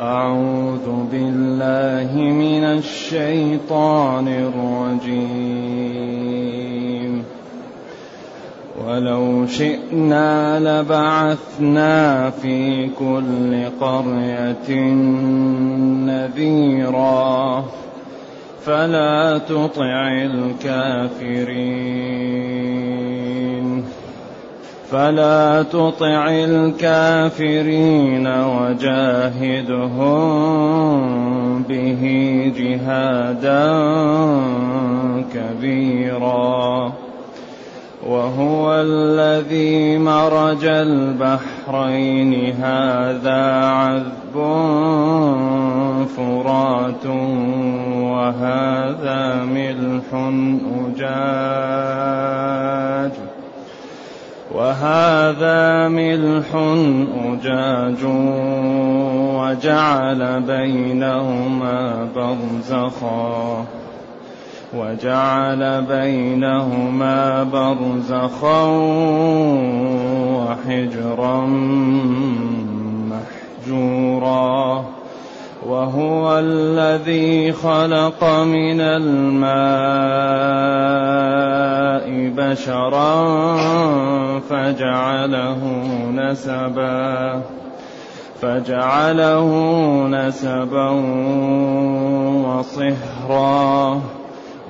أعوذ بالله من الشيطان الرجيم. ولو شئنا لبعثنا في كل قرية نذيرا. فلا تطع الكافرين. فلا تطع الكافرين وجاهدهم به جهادا كبيرا. وهو الذي مرج البحرين. هذا عذب فرات وهذا ملح أجاج. وهذا ملح أجاج وجعل بينهما برزخا وجعل بينهما برزخا وحجرا محجورا وهو الذي خلق من الماء بشرا فجعله نسبا فجعله نسبا وصهرا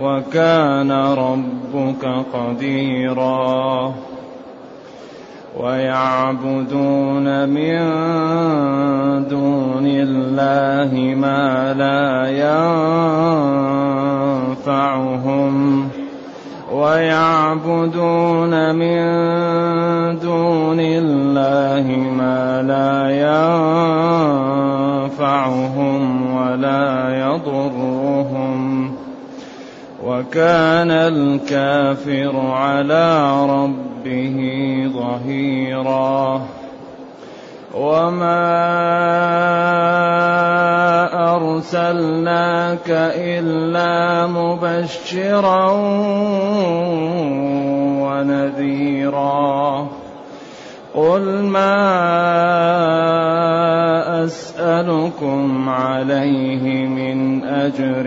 وكان ربك قديرا. ويعبدون من دون الله ما لا ينفعهم ويعبدون من دون الله ما لا ينفعهم ولا يضرهم وكان الكافر على ربه ظهيرا. وما ارسلناك الا مبشرا ونذيرا. قل ما اسالكم عليه من اجر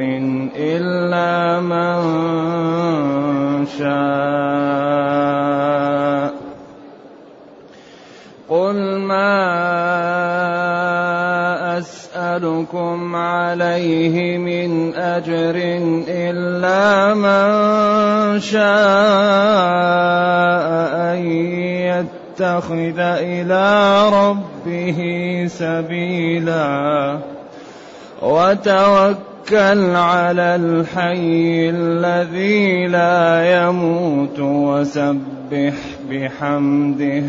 الا من شاء قل ما اسالكم عليه من اجر الا من شاء ان يتخذ إلى ربه سبيلا وتوكل على الحي الذي لا يموت وسبح بحمده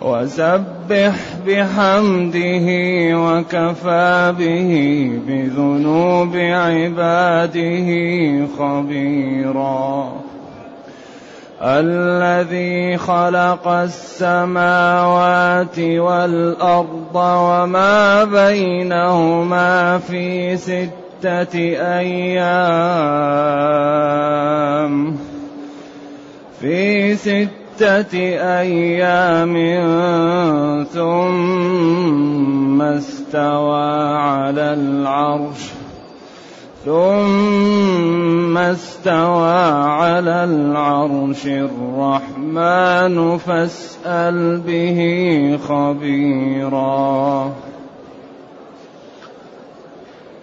وسبح بحمده وكفى به بذنوب عباده خبيرا. الذي خلق السماوات والأرض وما بينهما في ستة أيام. في ستة أيام ثم استوى على العرش. ثم استوى على العرش الرحمن فاسأل به خبيرا.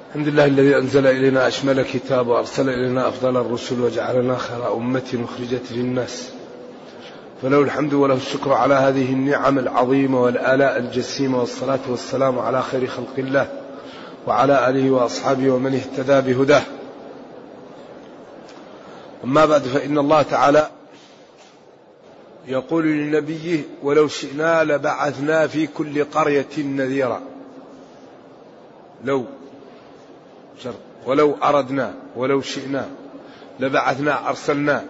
الحمد لله الذي أنزل إلينا أشمل كتاب وأرسل إلينا أفضل الرسل وجعلنا خير أمة أخرجت للناس. فله الحمد وله الشكر على هذه النعم العظيمة والآلاء الجسيمة والصلاة والسلام على خير خلق الله. وعلى آله وأصحابه ومن اهتدى بهداه. أما بعد فإن الله تعالى يقول لنبيه ولو شئنا لبعثنا في كل قرية نذيرا. لو شر ولو أردنا ولو شئنا لبعثنا أرسلنا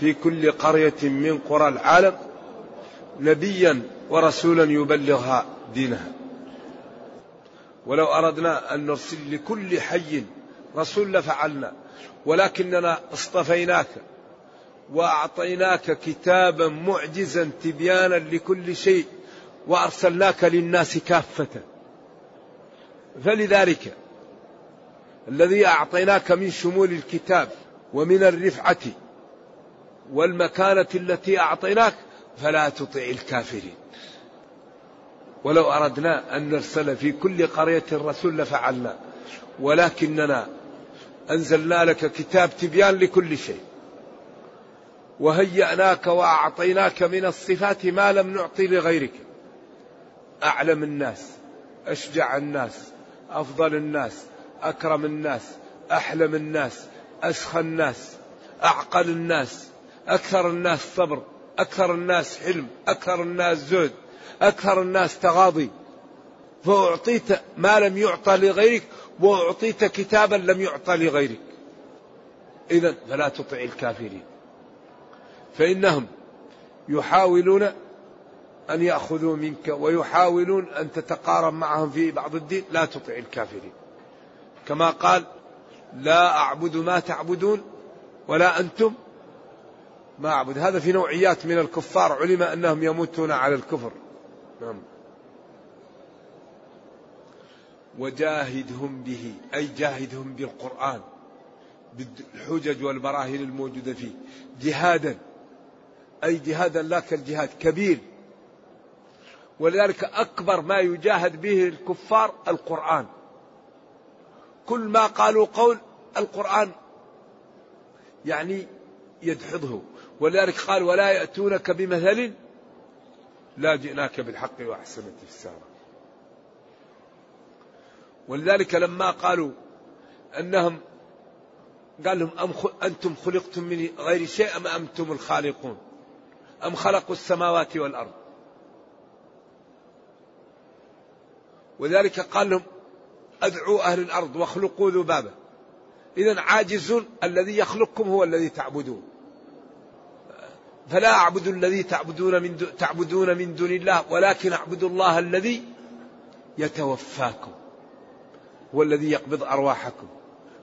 في كل قرية من قرى العالم نبيا ورسولا يبلغها دينها. ولو أردنا أن نرسل لكل حي رسول لفعلنا ولكننا اصطفيناك وأعطيناك كتابا معجزا تبيانا لكل شيء وأرسلناك للناس كافة. فلذلك الذي أعطيناك من شمول الكتاب ومن الرفعة والمكانة التي أعطيناك فلا تطع الكافرين. ولو أردنا أن نرسل في كل قرية رسول لفعلنا. ولكننا أنزلنا لك كتاب تبيان لكل شيء. وهيأناك وأعطيناك من الصفات ما لم نعطي لغيرك. أعلم الناس أشجع الناس أفضل الناس أكرم الناس أحلم الناس أسخى الناس أعقل الناس أكثر الناس صبر أكثر الناس حلم أكثر الناس زهد. أكثر الناس تغاضي. فأعطيت ما لم يعطى لغيرك وأعطيت كتابا لم يعطى لغيرك. إذا فلا تطع الكافرين. فإنهم يحاولون أن يأخذوا منك ويحاولون أن تتقارب معهم في بعض الدين. لا تطع الكافرين. كما قال لا أعبد ما تعبدون ولا أنتم ما أعبد. هذا في نوعيات من الكفار. علم أنهم يموتون على الكفر. نعم. وجاهدهم به أي جاهدهم بالقرآن بالحجج والبراهين الموجودة فيه. جهادا أي جهادا لا كالجهاد كبير. ولذلك أكبر ما يجاهد به الكفار القرآن. كل ما قالوا قول القرآن يعني يدحضه. ولذلك قال ولا يأتونك بمثل لا جئناك بالحق وأحسن تفسارا ولذلك لما قالوا أنهم قال لهم أم أنتم خلقتم من غير شيء أم أنتم الخالقون؟ أم خلقوا السماوات والأرض؟ ولذلك قال لهم أدعوا أهل الأرض واخلقوا ذبابا إذا عاجزون الذي يخلقكم هو الذي تعبدون. فلا أعبد الذي تعبدون من دون تعبدون من دون الله ولكن أعبد الله الذي يتوفاكم هو الذي يقبض أرواحكم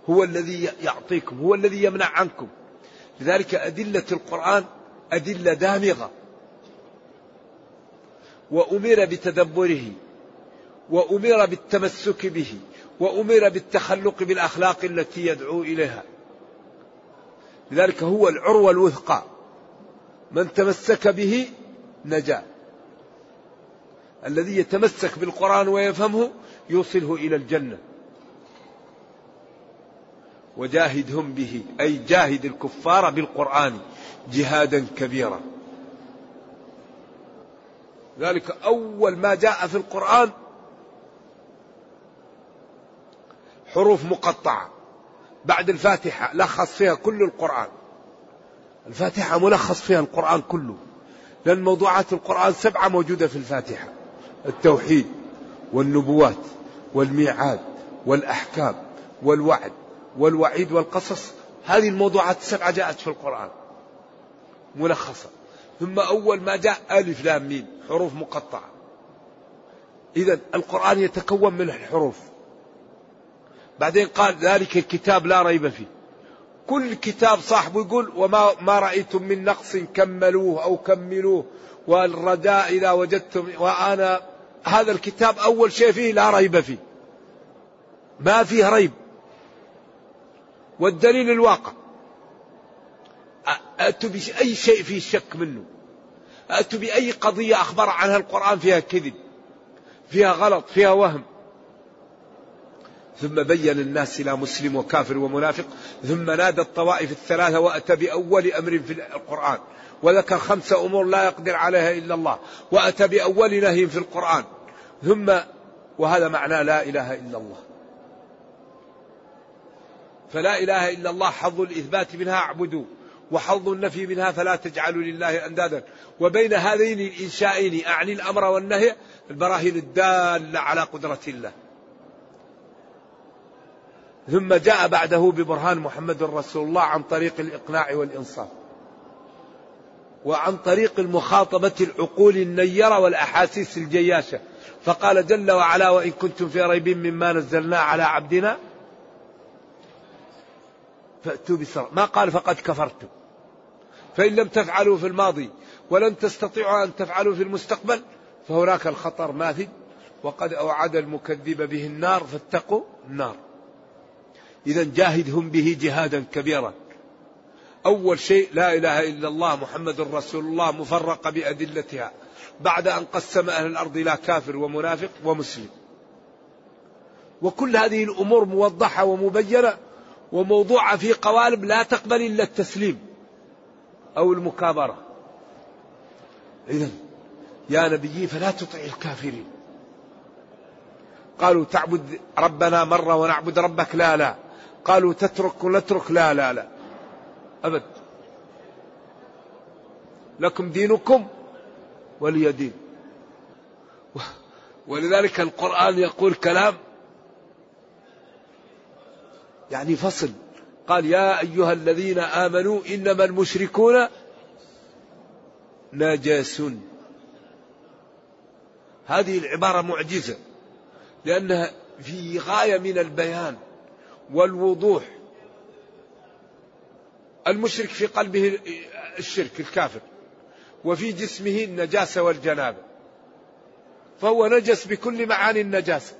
هو الذي يعطيكم هو الذي يمنع عنكم. لذلك أدلة القرآن أدلة دامغة. وأمر بتدبره وأمر بالتمسك به وأمر بالتخلق بالأخلاق التي يدعو إليها. لذلك هو العروة الوثقى. من تمسك به نجا. الذي يتمسك بالقرآن ويفهمه يوصله إلى الجنة. وجاهدهم به أي جاهد الكفار بالقرآن جهادا كبيرا. ذلك أول ما جاء في القرآن. حروف مقطعة. بعد الفاتحة لخص فيها كل القرآن. الفاتحة ملخص فيها القرآن كله. لأن موضوعات القرآن سبعة موجودة في الفاتحة. التوحيد والنبوات والميعاد والأحكام والوعد والوعيد والقصص. هذه الموضوعات السبعة جاءت في القرآن. ملخصة. ثم أول ما جاء ألف لام ميم حروف مقطعة. إذا القرآن يتكون من الحروف. بعدين قال ذلك الكتاب لا ريب فيه. كل كتاب صاحبه يقول وما ما رأيتم من نقص كملوه أو كملوه والرجاء إذا وجدتم وأنا هذا الكتاب أول شيء فيه لا ريب فيه. ما فيه ريب. والدليل الواقع. أتوا بأي شيء فيه شك منه. أتوا بأي قضية أخبر عنها القرآن فيها كذب. فيها غلط فيها وهم. ثم بين الناس إلى مسلم وكافر ومنافق ثم نادى الطوائف الثلاثة وأتى بأول أمر في القرآن. وذكر خمس أمور لا يقدر عليها إلا الله. وأتى بأول نهي في القرآن. ثم وهذا معنى لا إله إلا الله. فلا إله إلا الله حظ الإثبات منها اعبدوا وحظ النفي منها فلا تجعلوا لله أندادا. وبين هذين الإنشائين أعني الأمر والنهي البراهين الدالة على قدرة الله. ثم جاء بعده ببرهان محمد رسول الله عن طريق الإقناع والإنصاف وعن طريق المخاطبة العقول النيرة والأحاسيس الجياشة. فقال جل وعلا وإن كنتم في ريب مما نزلنا على عبدنا فأتوا بسر ما قال فقد كفرتم. فإن لم تفعلوا في الماضي ولن تستطيعوا أن تفعلوا في المستقبل فهناك الخطر ماثل. وقد أوعد المكذب به النار فاتقوا النار. إذا جاهدهم به جهادا كبيرا. أول شيء لا إله إلا الله محمد رسول الله مفرقة بأدلتها. بعد أن قسم أهل الأرض إلى كافر ومنافق ومسلم. وكل هذه الأمور موضحة ومبينة وموضوعة في قوالب لا تقبل إلا التسليم أو المكابرة. إذا يا نبي فلا تطع الكافرين. قالوا تعبد ربنا مرة ونعبد ربك لا لا. قالوا تترك ونترك لا لا لا أبد لكم دينكم ولي دين ولذلك القرآن يقول كلام يعني فصل قال يا أيها الذين آمنوا إنما المشركون نجاس هذه العبارة معجزة لأنها في غاية من البيان والوضوح. المشرك في قلبه الشرك الكافر. وفي جسمه النجاسة والجنابة. فهو نجس بكل معاني النجاسة.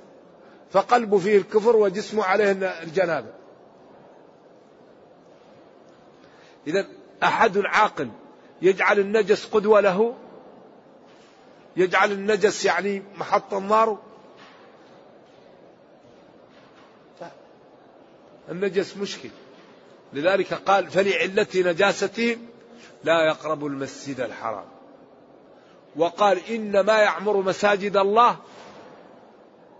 فقلبه فيه الكفر وجسمه عليه الجنابة. إذا أحد عاقل يجعل النجس قدوة له؟ يجعل النجس يعني محط النار؟ النجس مشكل. لذلك قال فلعلة نجاستهم لا يقرب المسجد الحرام. وقال إنما يعمر مساجد الله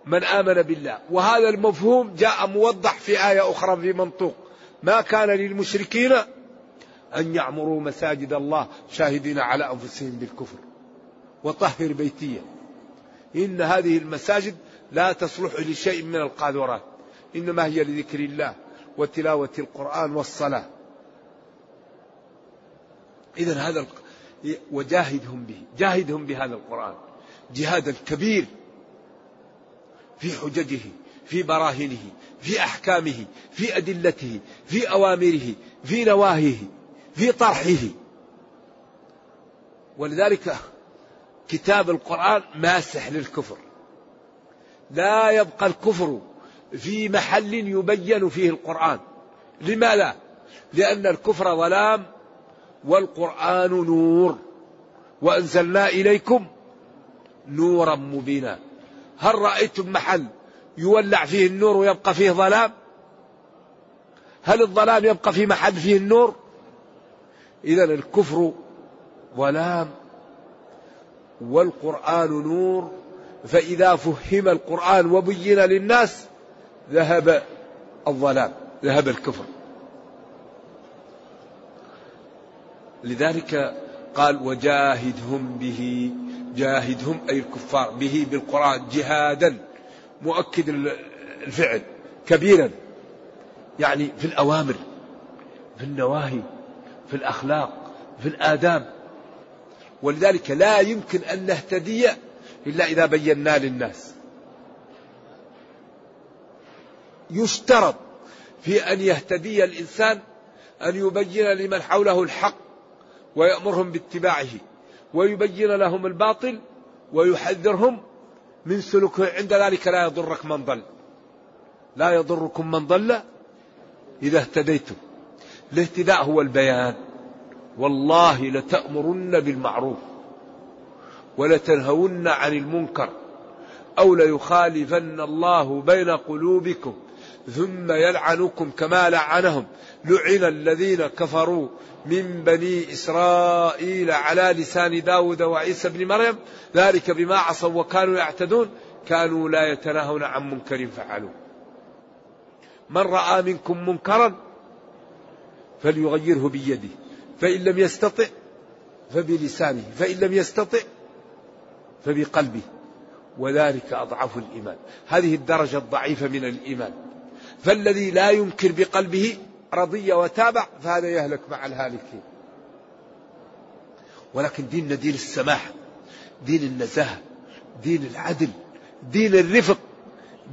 من آمن بالله. وهذا المفهوم جاء موضح في آية أخرى في منطوق. ما كان للمشركين أن يعمروا مساجد الله شاهدين على أنفسهم بالكفر وطهر بيتيا إن هذه المساجد لا تصلح لشيء من القاذورات. إنما هي لذكر الله وتلاوة القرآن والصلاة. إذا هذا وجاهدهم به جاهدهم بهذا القرآن. جهادا كبير في حججه في براهنه في أحكامه في أدلته في أوامره في نواهيه في طرحه. ولذلك كتاب القرآن ماسح للكفر. لا يبقى الكفر في محل يبين فيه القرآن. لماذا؟ لأن الكفر ظلام والقرآن نور. وأنزلنا إليكم نورا مبينا. هل رأيتم محل يولع فيه النور ويبقى فيه ظلام؟ هل الظلام يبقى في محل فيه النور؟ إذا الكفر ظلام والقرآن نور. فإذا فهم القرآن وبين للناس ذهب الظلام ذهب الكفر. لذلك قال وجاهدهم به جاهدهم أي الكفار به بالقرآن جهادا مؤكد الفعل كبيرا يعني في الأوامر في النواهي في الأخلاق في الآداب. ولذلك لا يمكن أن نهتدي إلا إذا بينا للناس. يشترط في أن يهتدي الإنسان أن يبين لمن حوله الحق ويأمرهم باتباعه ويبين لهم الباطل ويحذرهم من سلوكه عند ذلك لا يضرك من ضل. لا يضركم من ضل إذا اهتديتم. الاهتداء هو البيان. والله لتأمرن بالمعروف ولتنهون عن المنكر أو ليخالفن الله بين قلوبكم. ثم يلعنكم كما لعنهم. لعن الذين كفروا من بني إسرائيل على لسان داود وعيسى بن مريم. ذلك بما عصوا وكانوا يعتدون. كانوا لا يتناهون عن منكر فعلوا. من رأى منكم منكرا فليغيره بيده. فإن لم يستطع فبلسانه. فإن لم يستطع فبقلبه. وذلك أضعف الإيمان. هذه الدرجة الضعيفة من الإيمان. فالذي لا ينكر بقلبه رضي وتابع فهذا يهلك مع الهالكين. ولكن ديننا دين السماح دين النزاهة دين العدل دين الرفق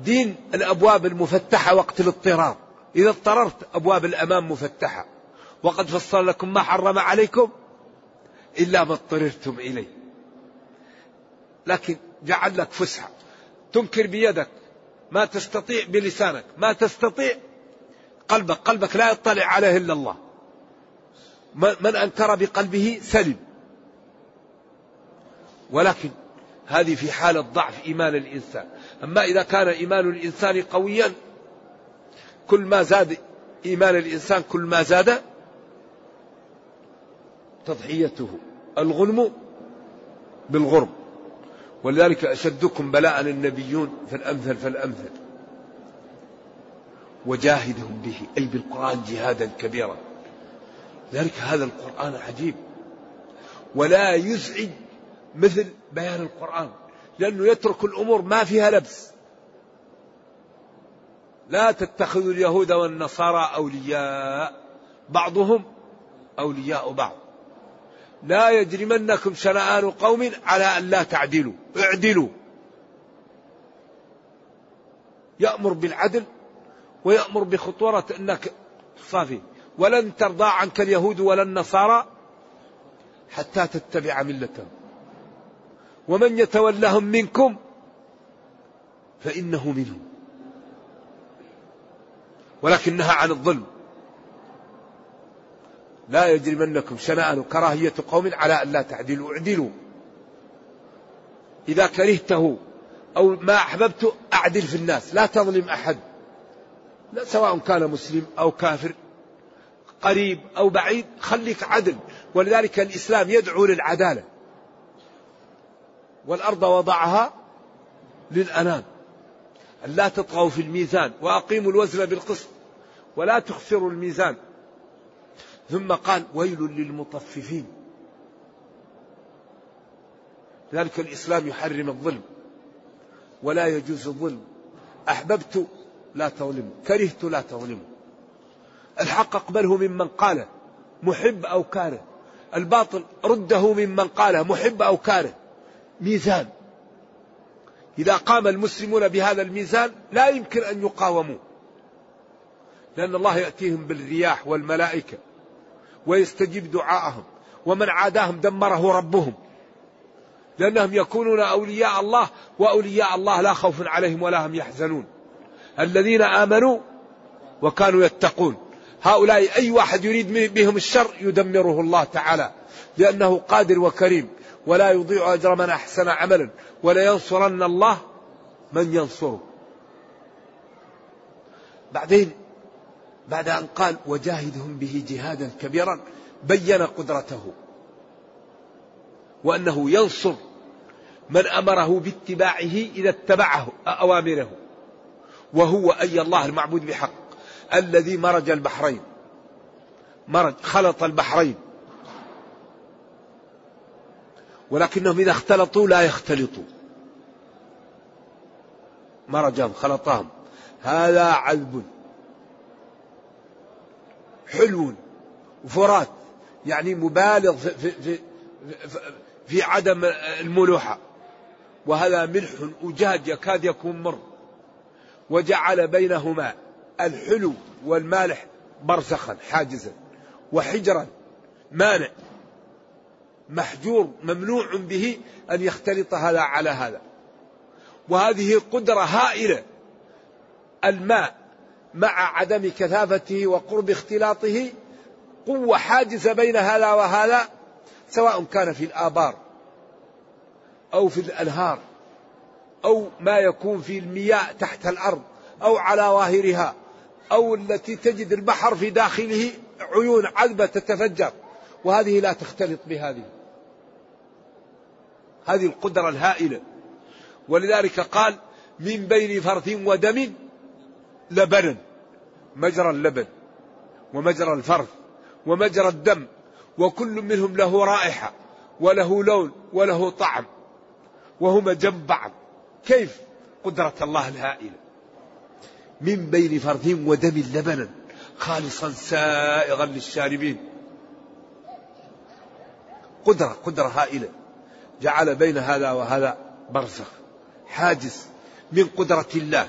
دين الأبواب المفتحة وقت الاضطرار. إذا اضطررت أبواب الأمام مفتحة. وقد فصل لكم ما حرم عليكم إلا ما اضطررتم إليه. لكن جعل لك فسحة. تنكر بيدك ما تستطيع بلسانك ما تستطيع قلبك قلبك لا يطلع عليه إلا الله. من أنكر بقلبه سلم. ولكن هذه في حالة ضعف إيمان الإنسان. أما إذا كان إيمان الإنسان قويا كل ما زاد إيمان الإنسان كل ما زاد تضحيته. الغنم بالغرم ولذلك أشدكم بلاء النبيون فالأمثل فالأمثل وجاهدهم به أي بالقرآن جهادا كبيرا. ذلك هذا القرآن عجيب. ولا يزعج مثل بيان القرآن لأنه يترك الأمور ما فيها لبس. لا تتخذوا اليهود والنصارى أولياء بعضهم أولياء بعض. لا يجرمنكم شنآن قوم على أن لا تعدلوا. اعدلوا. يأمر بالعدل ويأمر بخطورة أنك صافي. ولن ترضى عنك اليهود ولا النصارى حتى تتبع ملتهم. ومن يتولهم منكم فإنه منهم. ولكنها عن الظلم. لا يجرمنكم شنآن كراهية قوم على أن لا تعدلوا اعدلوا. إذا كرهته أو ما أحببت أعدل في الناس لا تظلم أحد. لا سواء كان مسلم أو كافر قريب أو بعيد خليك عدل. ولذلك الإسلام يدعو للعدالة. والأرض وضعها للأنام. لا تطغوا في الميزان وأقيموا الوزن بالقسط ولا تخسروا الميزان. ثم قال ويل للمطففين. لذلك الإسلام يحرم الظلم ولا يجوز الظلم. أحببت لا تظلموا كرهت لا تظلموا الحق أقبله ممن قاله محب أو كاره. الباطل رده ممن قاله محب أو كاره. ميزان. إذا قام المسلمون بهذا الميزان لا يمكن أن يقاوموا لأن الله يأتيهم بالرياح والملائكة. ويستجيب دعاءهم ومن عاداهم دمره ربهم. لأنهم يكونون أولياء الله وأولياء الله لا خوف عليهم ولا هم يحزنون. الذين آمنوا وكانوا يتقون. هؤلاء أي واحد يريد بهم الشر يدمره الله تعالى لأنه قادر وكريم ولا يضيع أجر من أحسن عملا ولا ينصرن الله من ينصره. بعدين بعد أن قال وجاهدهم به جهادا كبيرا بين قدرته وأنه ينصر من أمره باتباعه إذا اتبعه أوامره. وهو أي الله المعبود بحق الذي مرج البحرين مرج خلط البحرين. ولكنهم إذا اختلطوا لا يختلطوا. مرجهم خلطهم. هذا عذب. حلو وفرات يعني مبالغ في, في, في, في عدم الملوحة. وهذا ملح أجاج يكاد يكون مر. وجعل بينهما الحلو والمالح برزخا حاجزا. وحجرا مانع. محجور ممنوع به أن يختلط هذا على هذا. وهذه قدرة هائلة. الماء مع عدم كثافته وقرب اختلاطه قوة حاجزة بين هذا وهذا سواء كان في الآبار أو في الأنهار أو ما يكون في المياه تحت الأرض أو على ظاهرها أو التي تجد البحر في داخله عيون عذبة تتفجر. وهذه لا تختلط بهذه. هذه القدرة الهائلة. ولذلك قال من بين فرث ودم لبنا مجرى اللبن ومجرى الفرث ومجرى الدم وكل منهم له رائحة وله لون وله طعم وهما جنب بعض. كيف؟ قدرة الله الهائلة. من بين فرث ودم لبنا خالصا سائغا للشاربين. قدرة قدرة هائلة. جعل بين هذا وهذا برزخ حاجز من قدرة الله.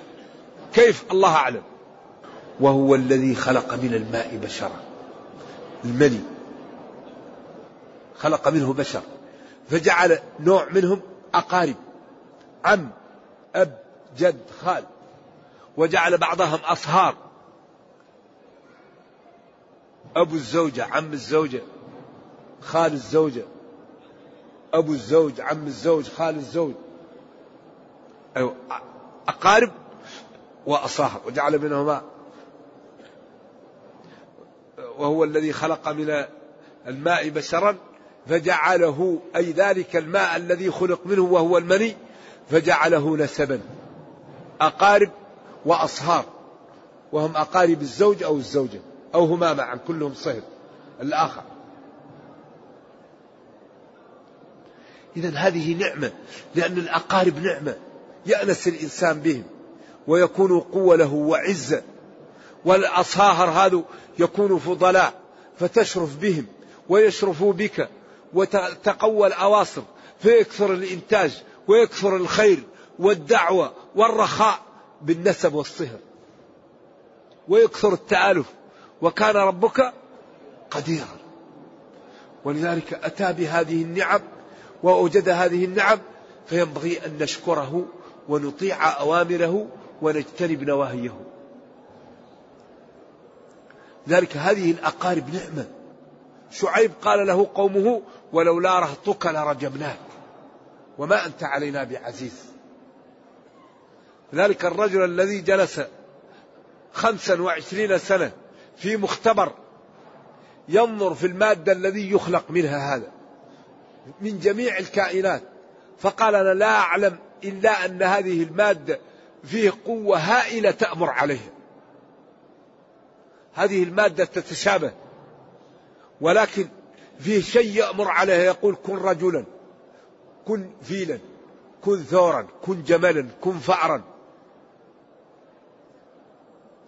كيف؟ الله أعلم. وهو الذي خلق من الماء بشرا. المني خلق منه بشر. فجعل نوع منهم أقارب. عم أب جد خال. وجعل بعضهم أصهار. أبو الزوجة عم الزوجة. خال الزوجة. أبو الزوج عم الزوج خال الزوج. أيوة أقارب وأصاهر وجعل منهما وهو الذي خلق من الماء بشرا فجعله أي ذلك الماء الذي خلق منه وهو المني فجعله نسبا. أقارب وأصهار وهم أقارب الزوج أو الزوجة أو هما معا كلهم صهر الآخر. إذا هذه نعمة لأن الأقارب نعمة يأنس الإنسان بهم ويكون قوة له وعزة. والأصهار هذا يكون فضلاء فتشرف بهم ويشرفوا بك وتقوى الأواصر فيكثر الإنتاج ويكثر الخير والدعوة والرخاء بالنسب والصهر. ويكثر التآلف وكان ربك قديرا. ولذلك أتى بهذه النعم وأوجد هذه النعم فينبغي أن نشكره ونطيع أوامره ونجتنب نواهيه. ذلك هذه الأقارب نعمة. شعيب قال له قومه ولولا رهطك لرجمناك وما أنت علينا بعزيز. ذلك الرجل الذي جلس خمسا وعشرين سنة في مختبر ينظر في المادة الذي يخلق منها هذا من جميع الكائنات فقال أنا لا أعلم إلا أن هذه المادة فيه قوة هائلة تأمر عليها هذه المادة تتشابه. ولكن فيه شيء يأمر عليها يقول كن رجلا كن فيلا كن ثورا كن جملا كن فأرا.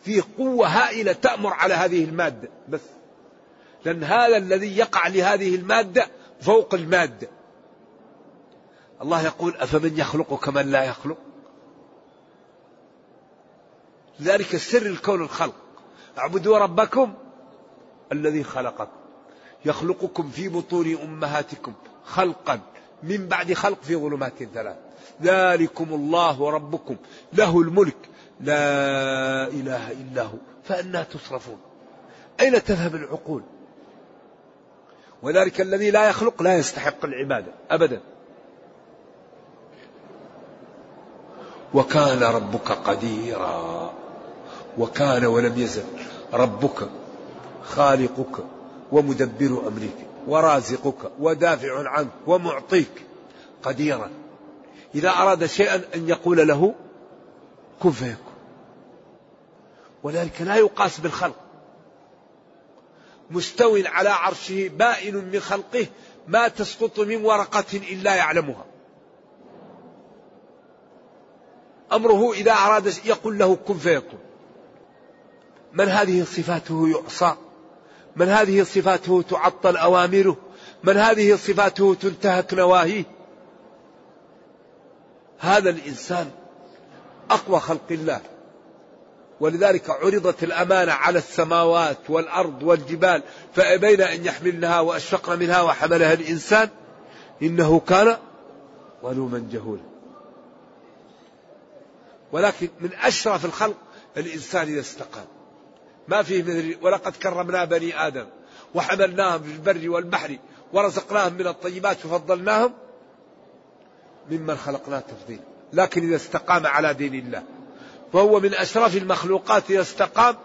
فيه قوة هائلة تأمر على هذه المادة. بس لأن هذا الذي يقع لهذه المادة فوق المادة. الله يقول أفمن يخلق كمن لا يخلق؟ ذلك سر الكون الخلق. اعبدوا ربكم الذي خلقكم. يخلقكم في بطون أمهاتكم خلقا من بعد خلق في ظلمات ثلاث. ذلكم الله ربكم له الملك. لا إله إلا هو. فأنا تصرفون. أين تذهب العقول؟ وذلك الذي لا يخلق لا يستحق العبادة أبدا. وكان ربك قديرا. وكان ولم يزل. ربك خالقك ومدبر أمرك ورازقك ودافع عنك ومعطيك قديرا. إذا أراد شيئا أن يقول له كن فيكون. ولذلك لا يقاس بالخلق. مستو على عرشه بائن من خلقه ما تسقط من ورقة إلا يعلمها. أمره إذا أراد يقول له كن فيكون. من هذه صفاته يعصى؟ من هذه صفاته تعطل أوامره؟ من هذه صفاته تنتهك نواهيه؟ هذا الإنسان أقوى خلق الله. ولذلك عرضت الأمانة على السماوات والأرض والجبال فأبين أن يحملنها وأشفقن منها وحملها الإنسان. إنه كان ظلوما جهولا. ولكن من أشرف الخلق الإنسان إذا استقام. ما فيه مثل ولقد كرمنا بني آدم وحملناهم في البر والبحر ورزقناهم من الطيبات وفضلناهم ممن خلقنا تفضيلا. لكن إذا استقام على دين الله فهو من أشرف المخلوقات إذا استقام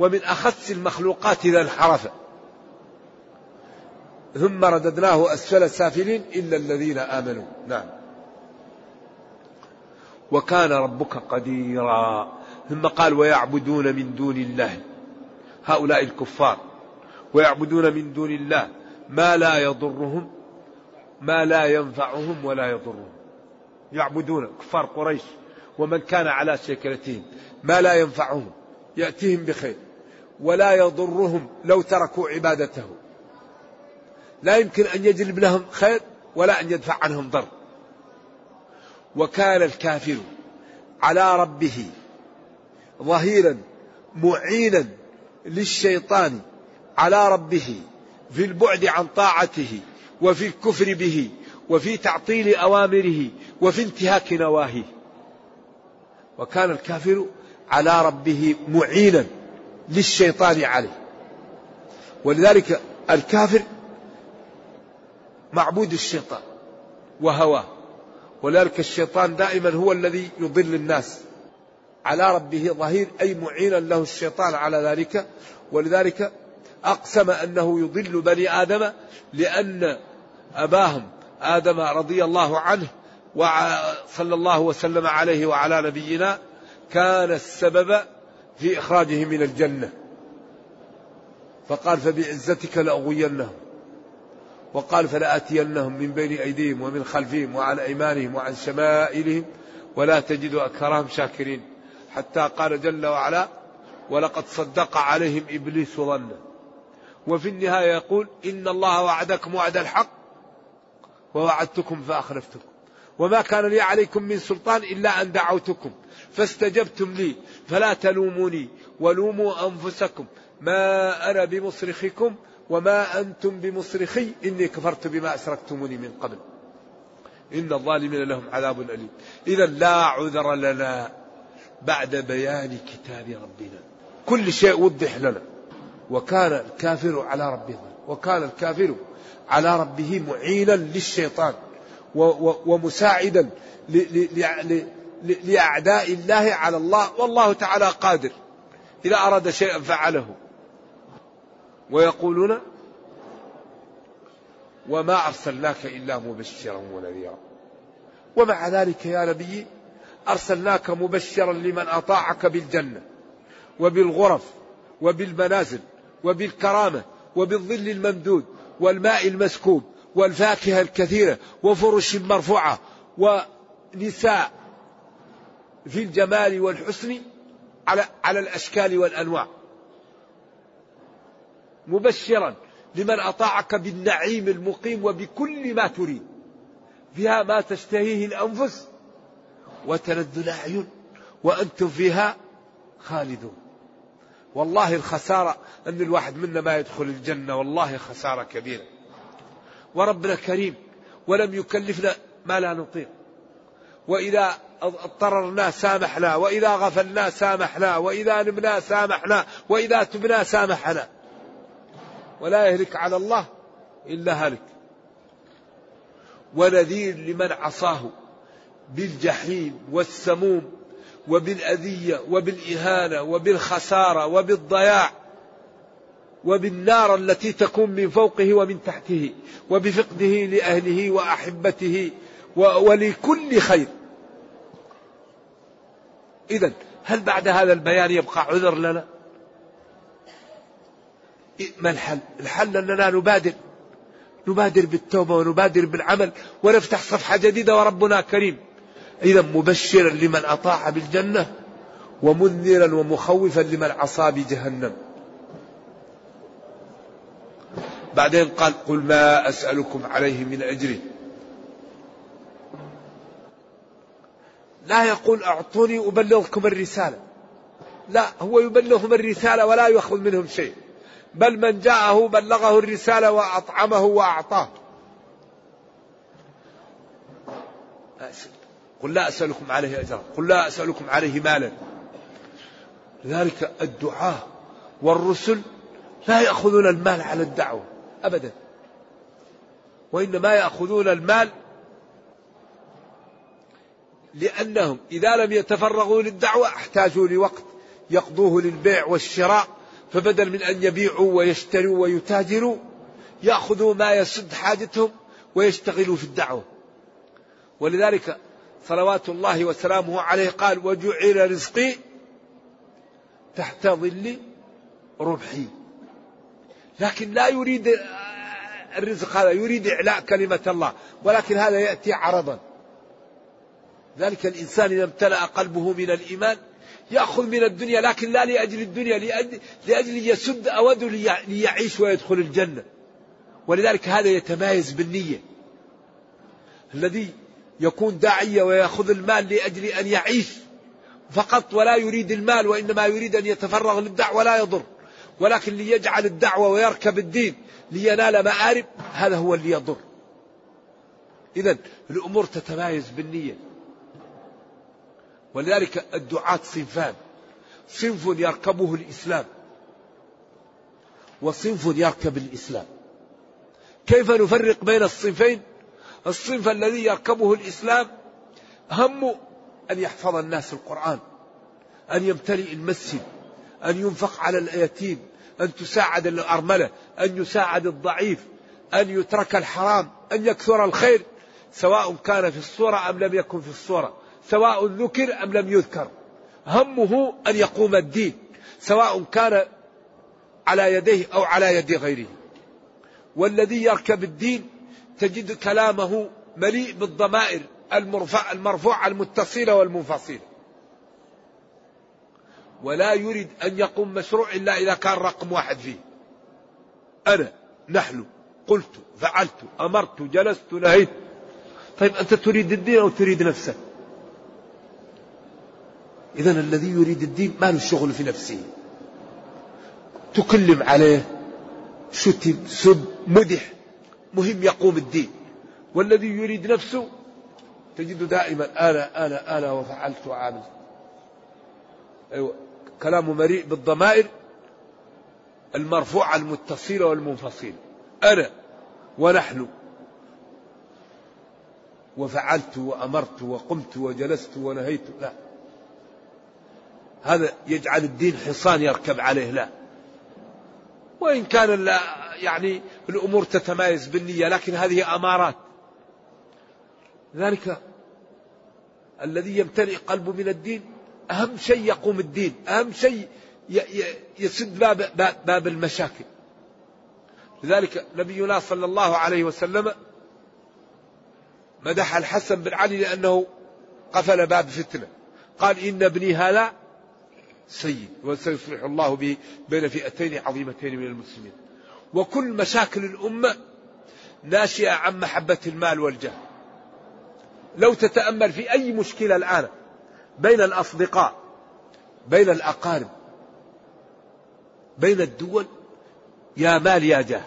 ومن أخس المخلوقات إذا انحرف. ثم رددناه أسفل سافلين إلا الذين آمنوا. نعم. وكان ربك قديرا. ثم قال ويعبدون من دون الله. هؤلاء الكفار ويعبدون من دون الله ما لا يضرهم ما لا ينفعهم ولا يضرهم. يعبدون كفار قريش ومن كان على شكلتهم ما لا ينفعهم يأتيهم بخير. ولا يضرهم لو تركوا عبادته. لا يمكن أن يجلب لهم خير ولا أن يدفع عنهم ضر. وكان الكافر على ربه ظهيرا معينا للشيطان على ربه في البعد عن طاعته وفي الكفر به وفي تعطيل أوامره وفي انتهاك نواهيه. وكان الكافر على ربه معينا للشيطان عليه. ولذلك الكافر معبود الشيطان وهواه. ولذلك الشيطان دائما هو الذي يضل الناس. على ربه ظهير أي معينا له الشيطان على ذلك. ولذلك أقسم أنه يضل بني آدم لأن أباهم آدم رضي الله عنه وصلى الله وسلم عليه وعلى نبينا كان السبب في إخراجه من الجنة. فقال فبعزتك لأغوينهم وقال فلآتينهم من بين أيديهم ومن خلفهم وعن أيمانهم وعن شمائلهم ولا تجد أكثرهم شاكرين. حتى قال جل وعلا ولقد صدق عليهم إبليس ظنه وفي النهاية يقول إن الله وعدكم وعد الحق ووعدتكم فأخلفتكم. وما كان لي عليكم من سلطان إلا أن دعوتكم. فاستجبتم لي فلا تلوموني ولوموا أنفسكم. ما أنا بمصرخكم وما أنتم بمصرخي إني كفرت بما أشركتموني من قبل إن الظالمين لهم عذاب أليم. إذا لا عذر لنا. بعد بيان كتاب ربنا. كل شيء وضح لنا. وكان الكافر على ربه. وكان الكافر على ربه معينا للشيطان. ومساعدا لأعداء الله على الله. والله تعالى قادر. إذا أراد شيئا فعله. ويقولون وما أرسلناك إلا مبشرا ونذيرا. ومع ذلك يا نبي أرسلناك مبشرا لمن أطاعك بالجنة وبالغرف وبالمنازل وبالكرامة وبالظل الممدود والماء المسكوب والفاكهة الكثيرة وفرش مرفوعة ونساء في الجمال والحسن على على الأشكال والأنواع. مبشرا لمن أطاعك بالنعيم المقيم وبكل ما تريد. فيها ما تشتهيه الأنفس وتلذ الأعين وأنتم فيها خالدون. والله الخسارة أن الواحد منا ما يدخل الجنة والله خسارة كبيرة. وربنا كريم ولم يكلفنا ما لا نطيق. وإذا اضطررنا سامحنا وإذا غفلنا سامحنا وإذا نمنا سامحنا وإذا تبنا سامحنا. ولا يهلك على الله إلا هلك. ونذير لمن عصاه. بالجحيم والسموم وبالأذية وبالإهانة وبالخسارة وبالضياع وبالنار التي تكون من فوقه ومن تحته وبفقده لأهله وأحبته ولكل خير. إذا هل بعد هذا البيان يبقى عذر لنا؟ ما الحل؟ الحل أننا نبادر. نبادر بالتوبة ونبادر بالعمل ونفتح صفحة جديدة وربنا كريم. إذا مبشرا لمن أطاع بالجنة ومنذرا ومخوفا لمن عصى بجهنم. بعدين قال قل ما أسألكم عليه من أجر. لا يقول أعطوني أبلغكم الرسالة. لا هو يبلغهم الرسالة ولا يأخذ منهم شيء. بل من جاءه بلغه الرسالة وأطعمه وأعطاه. قل لا أسألكم عليه أجرا قل لا أسألكم عليه مالا. لذلك الدعاة والرسل لا يأخذون المال على الدعوة أبدا. وإنما يأخذون المال لأنهم إذا لم يتفرغوا للدعوة احتاجوا لوقت يقضوه للبيع والشراء فبدل من أن يبيعوا ويشتروا ويتاجروا يأخذوا ما يسد حاجتهم ويشتغلوا في الدعوة. ولذلك صلوات الله وسلامه عليه قال وجعل رزقي تحت ظل ربحي لكن لا يريد الرزق هذا يريد إعلاء كلمة الله ولكن هذا يأتي عرضا. ذلك الإنسان إذا امتلأ قلبه من الإيمان يأخذ من الدنيا لكن لا لأجل الدنيا لأجل, لأجل يسد أوده ليعيش ويدخل الجنة. ولذلك هذا يتمايز بالنية. الذي يكون داعية ويأخذ المال لأجل أن يعيش فقط ولا يريد المال وإنما يريد أن يتفرغ للدعوة ولا يضر. ولكن ليجعل الدعوة ويركب الدين لينال مآرب هذا هو اللي يضر. إذا الأمور تتمايز بالنية. ولذلك الدعاة صنفان. صنف يركبه الإسلام. وصنف يركب الإسلام. كيف نفرق بين الصنفين؟ الصنف الذي يركبه الإسلام هم أن يحفظ الناس القرآن أن يمتلئ المسجد أن ينفق على اليتيم أن تساعد الأرملة أن يساعد الضعيف أن يترك الحرام أن يكثر الخير سواء كان في الصورة أم لم يكن في الصورة سواء ذكر أم لم يذكر. همه أن يقوم الدين سواء كان على يديه أو على يد غيره. والذي يركب الدين تجد كلامه مليء بالضمائر المرفع المرفوعة المتصلة والمنفصلة. ولا يريد أن يقوم مشروع إلا إذا كان رقم واحد فيه. أنا نحن قلت فعلت أمرت جلست نهيت. طيب أنت تريد الدين أو تريد نفسك؟ إذا الذي يريد الدين ما له شغل في نفسه. تكلم عليه شتم سب مدح. مهم يقوم الدين. والذي يريد نفسه تجد دائما أنا أنا أنا وفعلت وعامل أيوة. كلامه مليء بالضمائر المرفوعة المتصلة والمنفصلة. أنا ونحن وفعلت وأمرت وقمت وجلست ونهيت. لا. هذا يجعل الدين حصان يركب عليه. لا. وإن كان يعني الأمور تتمايز بالنية لكن هذه أمارات. ذلك الذي يمتلئ قلبه من الدين. أهم شيء يقوم الدين أهم شيء يسد باب, باب, المشاكل. لذلك نبينا صلى الله عليه وسلم مدح الحسن بن علي لأنه قفل باب فتنة. قال إن ابني هذا سيد وسيصلح الله به بين فئتين عظيمتين من المسلمين. وكل مشاكل الأمة ناشئة عن محبة المال والجاه. لو تتأمل في أي مشكلة الآن بين الأصدقاء بين الأقارب بين الدول يا مال يا جاه.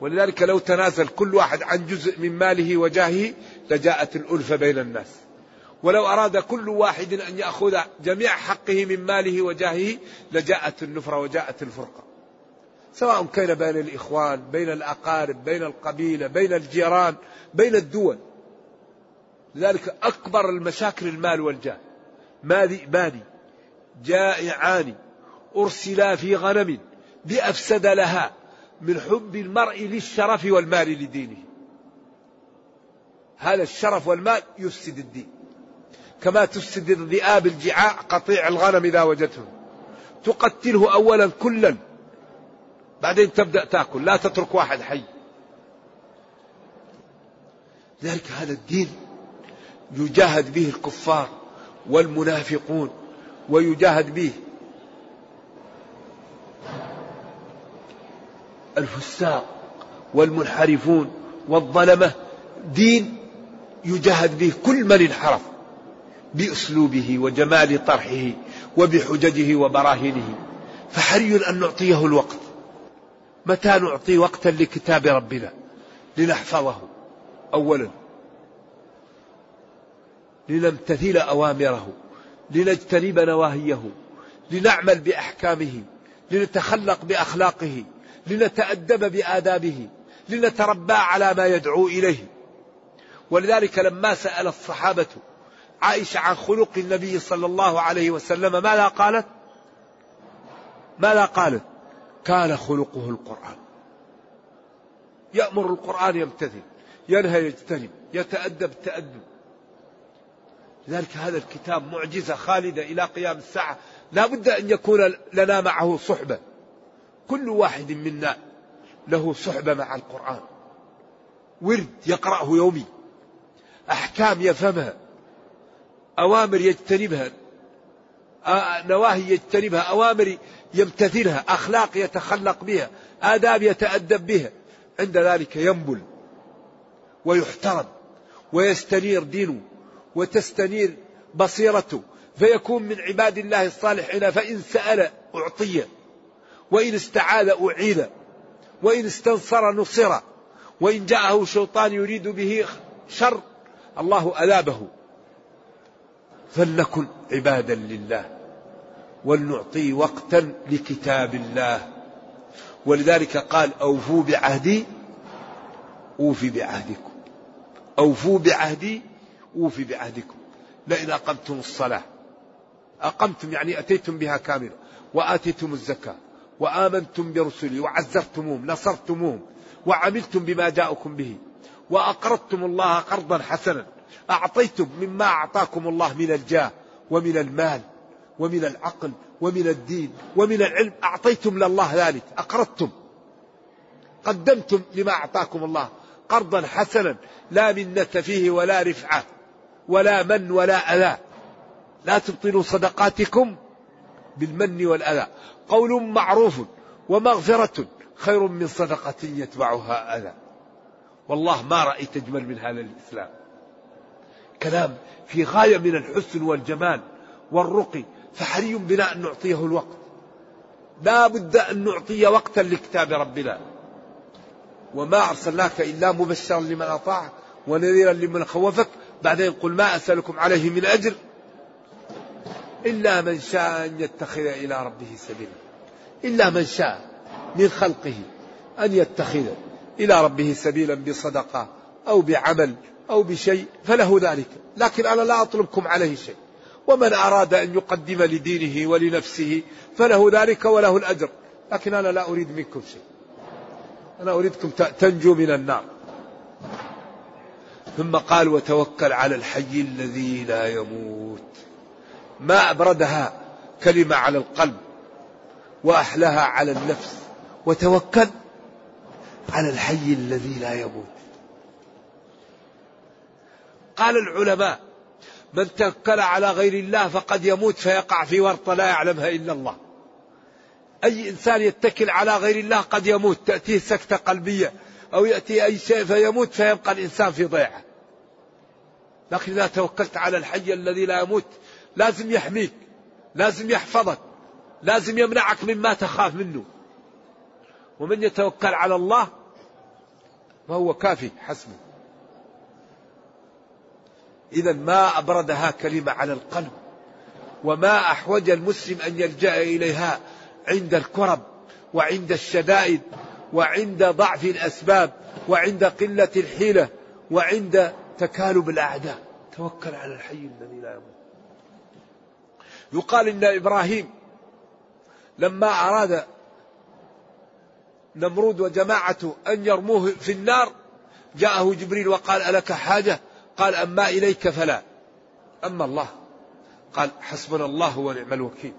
ولذلك لو تنازل كل واحد عن جزء من ماله وجاهه لجاءت الألفة بين الناس. ولو أراد كل واحد أن يأخذ جميع حقه من ماله وجاهه لجاءت النفرة وجاءت الفرقة. سواء كان بين الإخوان بين الأقارب بين القبيلة بين الجيران بين الدول. لذلك أكبر المشاكل المال والجاه. ما ذئبان جائعان. أرسلا في غنم. بأفسد لها. من حب المرء للشرف والمال لدينه. هذا الشرف والمال يفسد الدين. كما تفسد الذئاب الجعاع قطيع الغنم إذا وجدته. تقتله أولا كلا. بعدين تبدأ تأكل لا تترك واحد حي. ذلك هذا الدين يجاهد به الكفار والمنافقون ويجاهد به الفساق والمنحرفون والظلمة. دين يجاهد به كل من انحرف بأسلوبه وجمال طرحه وبحججه وبراهينه. فحري أن نعطيه الوقت. متى نعطي وقتا لكتاب ربنا لنحفظه؟ أولا. لنمتثل أوامره. لنجتنب نواهيه. لنعمل بأحكامه. لنتخلق بأخلاقه. لنتأدب بآدابه. لنتربى على ما يدعو إليه. ولذلك لما سأل الصحابة عائشة عن خلق النبي صلى الله عليه وسلم ماذا قالت؟ ماذا قالت؟ كان خلقه القرآن. يأمر القرآن يمتثل ينهى يجتنب يتأدب تأدب لذلك هذا الكتاب معجزة خالدة إلى قيام الساعة. لا بد أن يكون لنا معه صحبة. كل واحد منا له صحبة مع القرآن. ورد يقرأه يومي. أحكام يفهمها. أوامر يجتنبها. نواهي يجتنبها. أوامر يمتثلها أخلاق يتخلق بها آداب يتأدب بها. عند ذلك ينبل ويحترم ويستنير دينه وتستنير بصيرته فيكون من عباد الله الصالحين فإن سأل أعطيه وإن استعاذ أعيذ وإن استنصر نصر وإن جاءه شيطان يريد به شر الله أذابه. فلنكن عبادا لله. ولنعطي وقتا لكتاب الله. ولذلك قال أوفوا بعهدي أوفي بعهدكم. أوفوا بعهدي أوفي بعهدكم. لئن أقمتم الصلاة. أقمتم يعني أتيتم بها كاملة. وآتيتم الزكاة. وآمنتم برسلي. وعزرتموهم نصرتموهم. وعملتم بما جاءكم به. وأقرضتم الله قرضا حسنا. أعطيتم مما أعطاكم الله من الجاه ومن المال. ومن العقل ومن الدين ومن العلم أعطيتم لله ذلك أقرضتم. قدمتم لما أعطاكم الله. قرضا حسنا لا منة فيه ولا رفعة ولا من ولا أذى. لا تبطلوا صدقاتكم بالمن والأذى. قول معروف ومغفرة خير من صدقة يتبعها أذى. والله ما رأيت أجمل من هذا الإسلام. كلام في غاية من الحسن والجمال والرقي. فحري بنا أن نعطيه الوقت. لا بد أن نعطي وقتا لكتاب ربنا. وما أرسلناك إلا مبشرا لمن أطاعك ونذيرا لمن خوفك. بعدين قل ما أسألكم عليه من أجر إلا من شاء أن يتخذ إلى ربه سبيلا. إلا من شاء من خلقه أن يتخذ إلى ربه سبيلا بصدقة أو بعمل أو بشيء فله ذلك. لكن أنا لا أطلبكم عليه شيء. ومن أراد أن يقدم لدينه ولنفسه فله ذلك وله الأجر. لكن أنا لا أريد منكم شيء. أنا أريدكم تنجوا من النار. ثم قال وتوكل على الحي الذي لا يموت. ما أبردها كلمة على القلب وأحلاها على النفس. وتوكل على الحي الذي لا يموت. قال العلماء من توكل على غير الله فقد يموت فيقع في ورطة لا يعلمها إلا الله. أي إنسان يتكل على غير الله قد يموت تأتيه سكتة قلبية أو يأتي أي شيء فيموت فيبقى الإنسان في ضيعة. لكن إذا توكلت على الحي الذي لا يموت لازم يحميك لازم يحفظك لازم يمنعك مما تخاف منه. ومن يتوكل على الله فهو كافي حسبه. إذا ما أبردها كلمة على القلب وما أحوج المسلم أن يلجأ إليها عند الكرب وعند الشدائد وعند ضعف الأسباب وعند قلة الحيلة وعند تكالب الأعداء. توكل على الحي الذي لا يموت. يقال إن إبراهيم لما أراد نمرود وجماعته أن يرموه في النار جاءه جبريل وقال ألك حاجة؟ قال أما إليك فلا. أما الله. قال حسبنا الله ونعم الوكيل.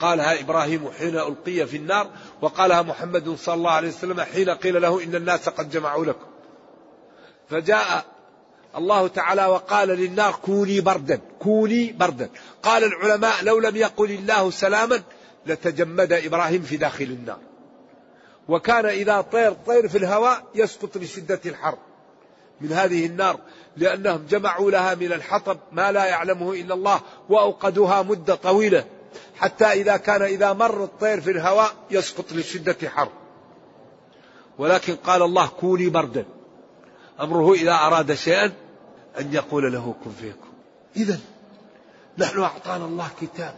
قالها إبراهيم حين ألقي في النار وقالها محمد صلى الله عليه وسلم حين قيل له إن الناس قد جمعوا لكم. فجاء الله تعالى وقال للنار كوني بردا. كوني بردا. قال العلماء لو لم يقل الله سلاما لتجمد إبراهيم في داخل النار. وكان إذا طير طير في الهواء يسقط لشدة الحر. من هذه النار لأنهم جمعوا لها من الحطب ما لا يعلمه إلا الله وأوقدوها مدة طويلة حتى إذا كان إذا مر الطير في الهواء يسقط لشدة حر. ولكن قال الله كوني بردا أمره إذا أراد شيئا أن يقول له كن فيكون إذا نحن أعطانا الله كتاب.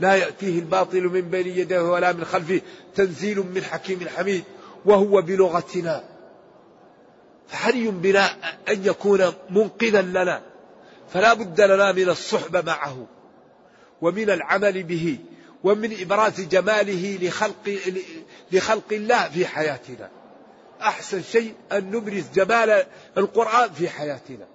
لا يأتيه الباطل من بين يديه ولا من خلفه تنزيل من حكيم حميد وهو بلغتنا. فحري بنا أن يكون منقذا لنا. فلا بد لنا من الصحبة معه ومن العمل به ومن إبراز جماله لخلق, لخلق الله في حياتنا. أحسن شيء أن نبرز جمال القرآن في حياتنا.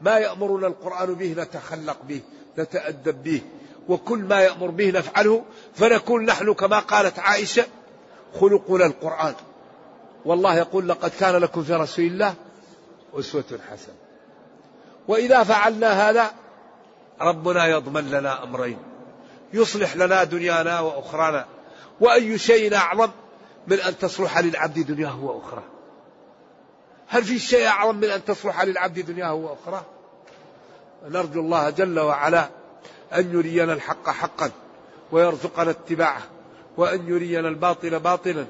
ما يأمرنا القرآن به نتخلق به نتأدب به وكل ما يأمر به نفعله فنكون نحن كما قالت عائشة خلقنا القرآن. والله يقول لقد كان لكم في رسول الله أسوة حسنة. وإذا فعلنا هذا ربنا يضمن لنا أمرين. يصلح لنا دنيانا وأخرانا. وأي شيء أعظم من أن تصلح للعبد دنياه وأخراه. هل في شيء أعظم من أن تصلح للعبد دنياه وأخراه؟ نرجو الله جل وعلا أن يرينا الحق حقا ويرزقنا اتباعه وأن يرينا الباطل باطلا.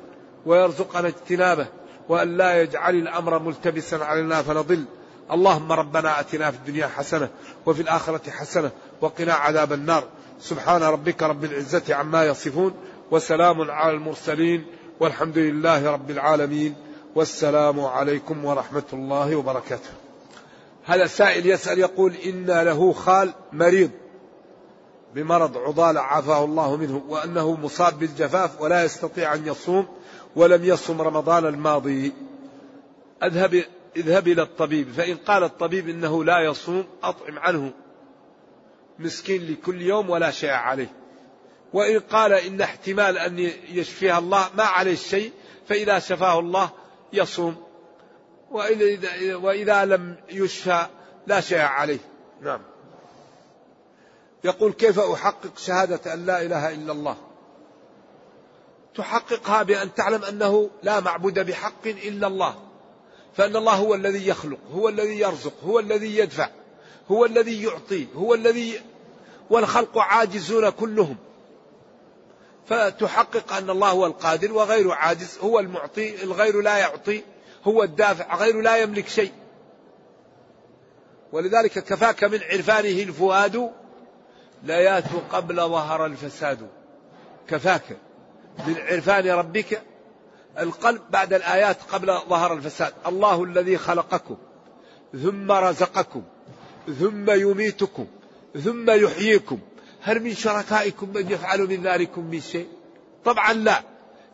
ويرزقنا اجتنابه وأن لا يجعل الأمر ملتبسا علينا فنضل. اللهم ربنا آتنا في الدنيا حسنة وفي الآخرة حسنة وقنا عذاب النار. سبحان ربك رب العزة عما يصفون وسلام على المرسلين والحمد لله رب العالمين. والسلام عليكم ورحمة الله وبركاته. هذا سائل يسأل يقول ان له خال مريض بمرض عضال عافاه الله منه وأنه مصاب بالجفاف ولا يستطيع أن يصوم ولم يصم رمضان الماضي. أذهب اذهب إلى الطبيب. فإن قال الطبيب إنه لا يصوم أطعم عنه. مسكين لكل يوم ولا شيء عليه. وإن قال إن احتمال أن يشفيها الله ما عليه شيء. فإذا شفاه الله يصوم. وإذا, وإذا لم يشفى لا شيء عليه. نعم. يقول كيف أحقق شهادة أن لا إله إلا الله؟ تحققها بأن تعلم أنه لا معبود بحق إلا الله. فأن الله هو الذي يخلق هو الذي يرزق هو الذي يدفع هو الذي يعطي هو الذي والخلق عاجزون كلهم. فتحقق أن الله هو القادر وغير عاجز هو المعطي الغير لا يعطي هو الدافع غير لا يملك شيء. ولذلك كفاك من عرفانه الفؤاد لا قبل ظهر الفساد. كفاك. من عرفان ربك القلب بعد الآيات قبل ظهر الفساد. الله الذي خلقكم ثم رزقكم ثم يميتكم ثم يحييكم. هل من شركائكم من يفعل من ذلكم من شيء؟ طبعا لا.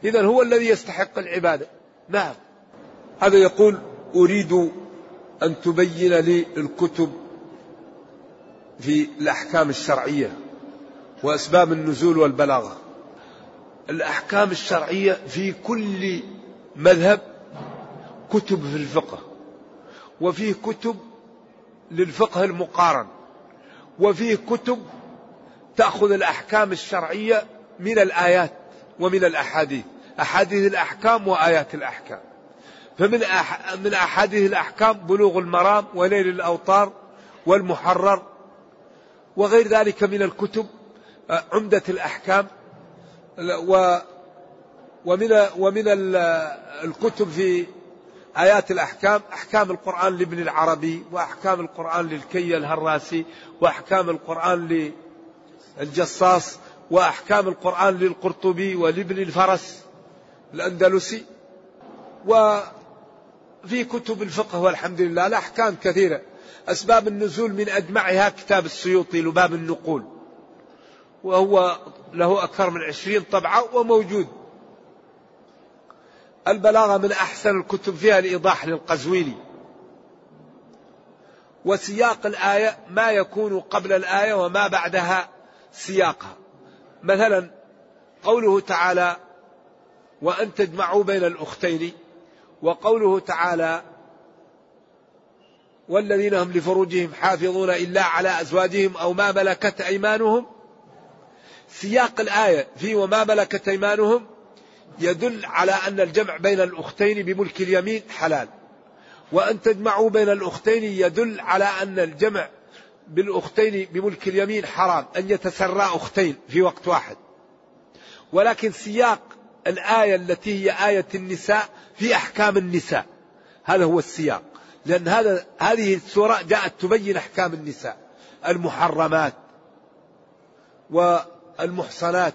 إذا هو الذي يستحق العبادة. نعم. هذا يقول أريد أن تبين لي الكتب في الأحكام الشرعية وأسباب النزول والبلاغة. الأحكام الشرعية في كل مذهب كتب في الفقه وفيه كتب للفقه المقارن وفيه كتب تأخذ الأحكام الشرعية من الآيات ومن الأحاديث أحاديث الأحكام وآيات الأحكام فمن. من أحاديث الأحكام بلوغ المرام وليل الأوطار والمحرر وغير ذلك من الكتب آه، عمدة الأحكام و ومن ومن الكتب في آيات الأحكام أحكام القرآن لابن العربي وأحكام القرآن للكي الهراسي وأحكام القرآن الجصاص وأحكام القرآن للقرطبي ولابن الفرس الأندلسي. وفي كتب الفقه والحمد لله الأحكام كثيرة. أسباب النزول من أجمعها كتاب السيوطي لباب النقول وهو له أكثر من عشرين طبعة وموجود. البلاغة من أحسن الكتب فيها الإيضاح للقزويني. وسياق الآية ما يكون قبل الآية وما بعدها سياقها. مثلا قوله تعالى وأن تجمعوا بين الأختين وقوله تعالى والذين هم لفروجهم حافظون إلا على أزواجهم أو ما ملكت أيمانهم سياق الآية في وما ملكت أيمانهم يدل على أن الجمع بين الأختين بملك اليمين حلال. وأن تجمعوا بين الأختين يدل على أن الجمع بالأختين بملك اليمين حرام أن يتسرى أختين في وقت واحد. ولكن سياق الآية التي هي آية النساء في أحكام النساء. هذا هو السياق. لأن هذا هذه السورة جاءت تبين أحكام النساء المحرمات. والمحصنات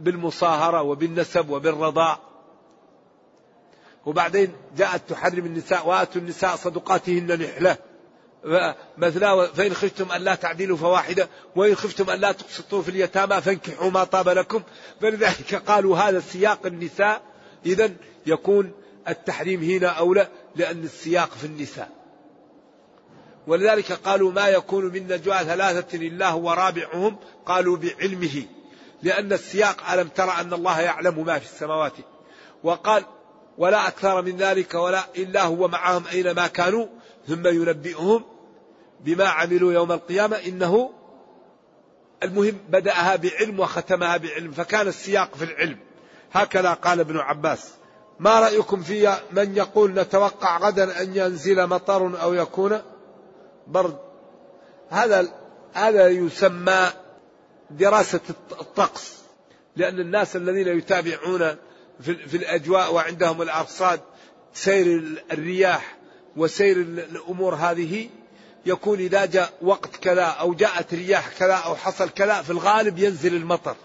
بالمصاهرة وبالنسب وبالرضاع. وبعدين جاءت تحرم النساء وآتوا النساء صدقاتهن نحلة. مثلا فإن خفتم أن لا تعدلوا فواحدة وإن خفتم أن لا تقسطوا في اليتامى فانكحوا ما طاب لكم. فلذلك قالوا هذا سياق النساء إذا يكون التحريم هنا أولى لأن السياق في النساء. ولذلك قالوا ما يكون من نجوى ثلاثة إلا هو رابعهم قالوا بعلمه لأن السياق ألم ترى أن الله يعلم ما في السماوات. وقال ولا أكثر من ذلك ولا إلا هو معهم أينما كانوا ثم ينبئهم بما عملوا يوم القيامة. إنه المهم بدأها بعلم وختمها بعلم فكان السياق في العلم. هكذا قال ابن عباس. ما رأيكم في من يقول نتوقع غدا أن ينزل مطر أو يكون برد. هذا هذا يسمى دراسة الطقس. لأن الناس الذين يتابعون في, في الأجواء وعندهم الأرصاد سير الرياح وسير الأمور هذه يكون إذا جاء وقت كذا أو جاءت رياح كذا أو حصل كذا في الغالب ينزل المطر.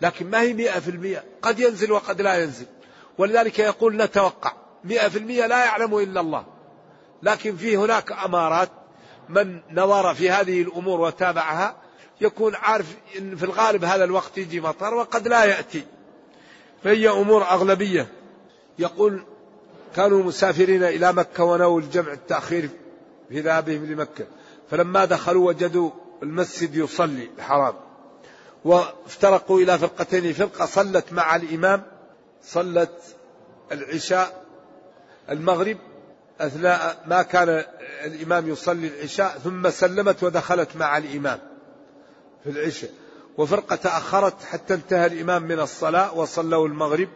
لكن ما هي مئة في المئة. قد ينزل وقد لا ينزل. ولذلك يقول نتوقع. مئة في المئة لا يعلم إلا الله. لكن في هناك أمارات من نظر في هذه الأمور وتابعها يكون عارف إن في الغالب هذا الوقت يجي مطر وقد لا يأتي. فهي أمور أغلبية. يقول كانوا مسافرين إلى مكة ونووا الجمع التأخير في ذهابهم لمكة. فلما دخلوا وجدوا المسجد يصلي الحرام. وافترقوا إلى فرقتين. فرقة صلت مع الإمام صلت العشاء المغرب أثناء ما كان الإمام يصلي العشاء ثم سلمت ودخلت مع الإمام في العشاء. وفرقة تأخرت حتى انتهى الإمام من الصلاة وصلوا المغرب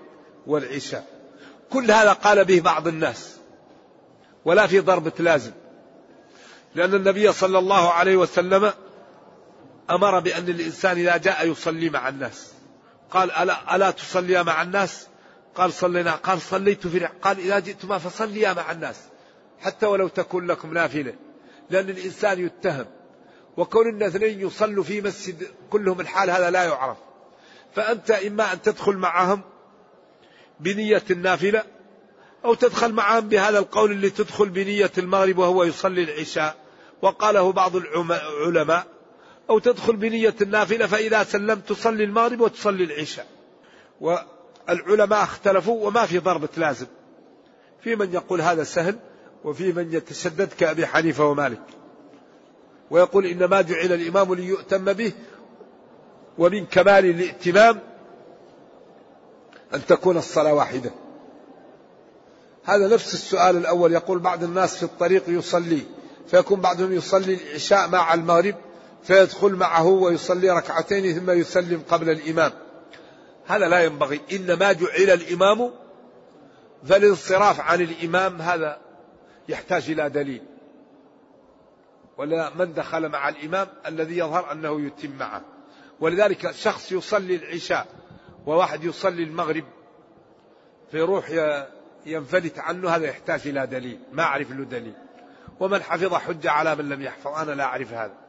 والعشاء. كل هذا قال به بعض الناس ولا في ضربة لازم. لأن النبي صلى الله عليه وسلم أمر بأن الإنسان إذا جاء يصلي مع الناس. قال ألا, ألا تصليا مع الناس؟ قال صلينا قال صليت في قال إذا جئتما فصليا مع الناس. حتى ولو تكون لكم نافلة. لأن الإنسان يتهم. وكون الناس اثنين يصلوا في مسجد كلهم الحال هذا لا يعرف. فأنت إما أن تدخل معهم بنية النافلة أو تدخل معهم بهذا القول اللي تدخل بنية المغرب وهو يصلي العشاء. وقاله بعض العلماء أو تدخل بنية النافلة فإذا سلمت تصلي المغرب وتصلي العشاء. والعلماء اختلفوا وما في ضربة لازم. في من يقول هذا سهل وفي من يتشدد كأبي حنيفة ومالك. ويقول إنما جعل الإمام ليؤتم به ومن كمال الائتمام أن تكون الصلاة واحدة. هذا نفس السؤال الأول. يقول بعض الناس في الطريق يصلي فيكون بعضهم يصلي العشاء مع المغرب فيدخل معه ويصلي ركعتين ثم يسلم قبل الإمام. هذا لا ينبغي. إنما جعل الإمام فالانصراف عن الإمام هذا يحتاج إلى دليل. ولا من دخل مع الإمام الذي يظهر أنه يتم معه. ولذلك شخص يصلي العشاء وواحد يصلي المغرب فيروح ينفلت عنه هذا يحتاج إلى دليل. ما أعرف له دليل. ومن حفظ حجة على من لم يحفظ. أنا لا أعرف هذا.